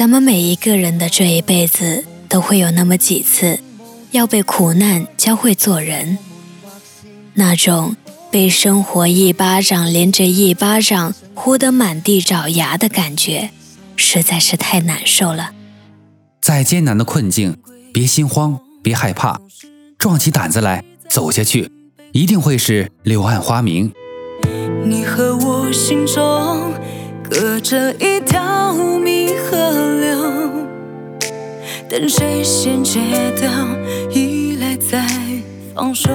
咱们每一个人的这一辈子都会有那么几次，要被苦难教会做人。那种被生活一巴掌连着一巴掌呼得满地找牙的感觉，实在是太难受了。再艰难的困境，别心慌，别害怕，壮起胆子来走下去，一定会是柳暗花明。你和我心中隔着一条迷河流，等谁先戒掉依赖再放手。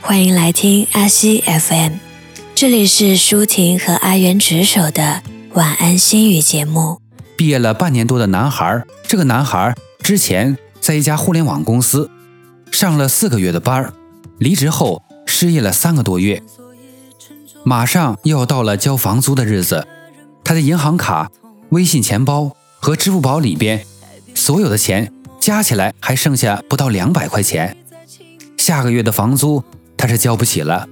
欢迎来听阿西 FM，这里是舒婷和阿元值守的晚安心语节目。毕业了半年多的男孩，这个男孩之前在一家互联网公司上了四个月的班儿，离职后失业了三个多月，马上又要到了交房租的日子，他的银行卡、微信钱包和支付宝里边所有的钱加起来还剩下不到两百块钱，下个月的房租。他是交不起了，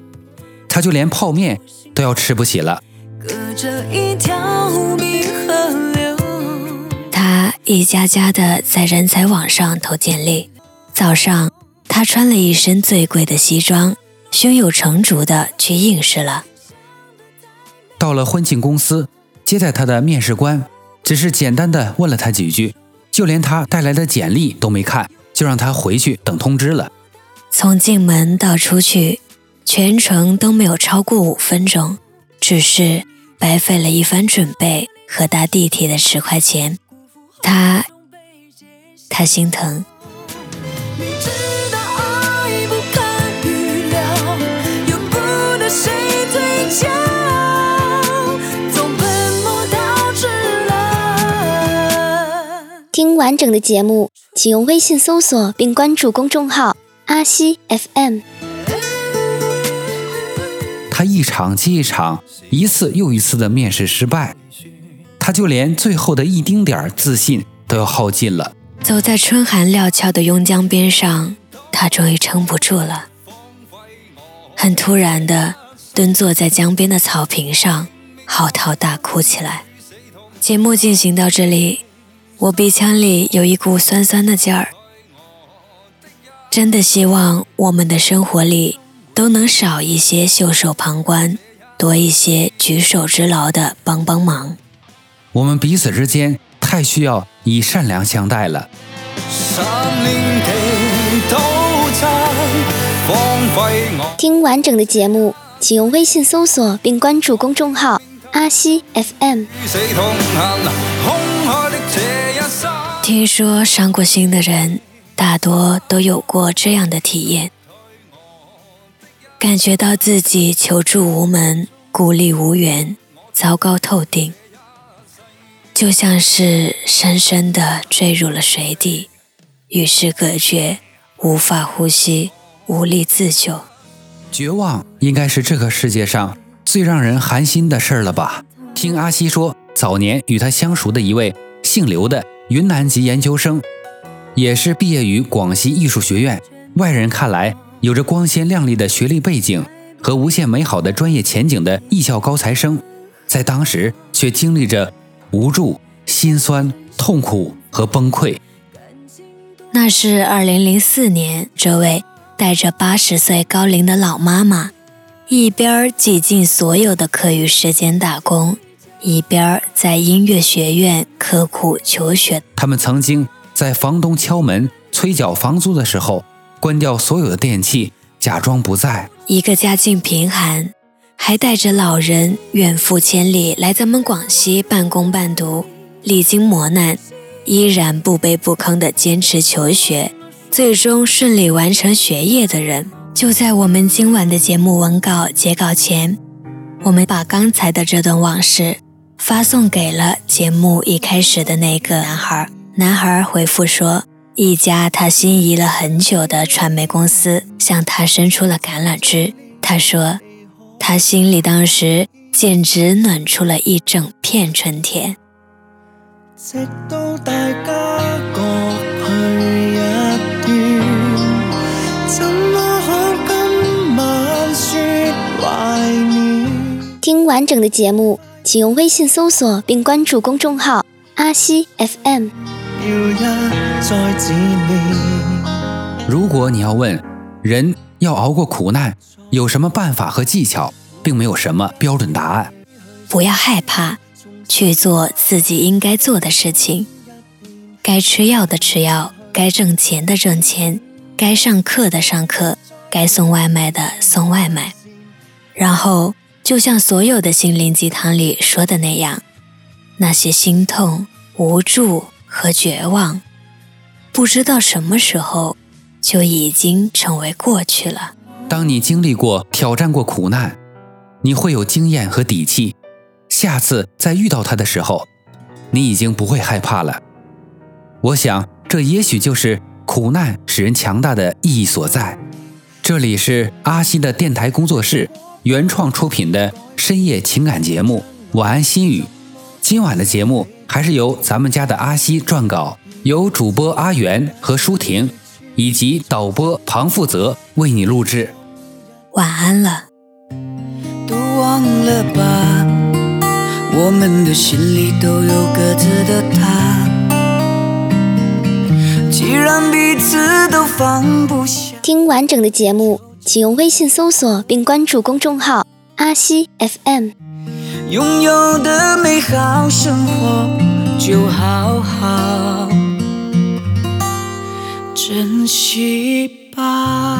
他就连泡面都要吃不起了。他一家家的在人才网上投简历。早上，他穿了一身最贵的西装，胸有成竹的去应试了。到了婚庆公司，接待他的面试官只是简单的问了他几句，就连他带来的简历都没看，就让他回去等通知了。从进门到出去，全程都没有超过五分钟，只是白费了一番准备和搭地铁的十块钱。他，他心疼。完整的节目，请用微信搜索并关注公众号。阿西 FM，他一场接一场，一次又一次的面试失败，他就连最后的一丁点儿自信都要耗尽了。走在春寒料峭的邕江边上，他终于撑不住了，很突然的蹲坐在江边的草坪上，嚎啕大哭起来。节目进行到这里，我鼻腔里有一股酸酸的劲儿。真的希望我们的生活里都能少一些袖手旁观，多一些举手之劳的帮帮忙。我们彼此之间太需要以善良相待了。听完整的节目，请用微信搜索并关注公众号阿西 FM。听说伤过心的人。大多都有过这样的体验，感觉到自己求助无门、孤立无援、糟糕透顶，就像是深深的坠入了水底，与世隔绝，无法呼吸，无力自救。绝望应该是这个世界上最让人寒心的事儿了吧？听阿西说，早年与他相熟的一位姓刘的云南籍研究生。也是毕业于广西艺术学院，外人看来有着光鲜亮丽的学历背景和无限美好的专业前景的艺校高材生，在当时却经历着无助、心酸、痛苦和崩溃。那是二零零四年，这位带着八十岁高龄的老妈妈，一边挤尽所有的课余时间打工，一边在音乐学院刻苦求学。他们曾经。在房东敲门催缴房租的时候，关掉所有的电器，假装不在。一个家境贫寒，还带着老人远赴千里来咱们广西半工半读，历经磨难，依然不卑不吭地坚持求学，最终顺利完成学业的人，就在我们今晚的节目文稿截稿前，我们把刚才的这段往事发送给了节目一开始的那个男孩。男孩回复说：“一家他心仪了很久的传媒公司向他伸出了橄榄枝。”他说：“他心里当时简直暖出了一整片春天。”直到大家各去一端，怎么可今晚說懷念听完整的节目，请用微信搜索并关注公众号。阿西 FM。如果你要问人要熬过苦难有什么办法和技巧，并没有什么标准答案。不要害怕，去做自己应该做的事情。该吃药的吃药，该挣钱的挣钱，该上课的上课，该送外卖的送外卖。然后，就像所有的心灵鸡汤里说的那样，那些心痛、无助和绝望，不知道什么时候。就已经成为过去了。当你经历过、挑战过苦难，你会有经验和底气。下次再遇到它的时候，你已经不会害怕了。我想，这也许就是苦难使人强大的意义所在。这里是阿西的电台工作室原创出品的深夜情感节目《晚安心语》。今晚的节目还是由咱们家的阿西撰稿，由主播阿元和舒婷。以及导播庞富泽为你录制。晚安了。都忘了吧，我们的心里都有各自的他。既然彼此都放不下。听完整的节目，请用微信搜索并关注公众号“阿西 FM”。拥有的美好生活，就好好。珍惜吧。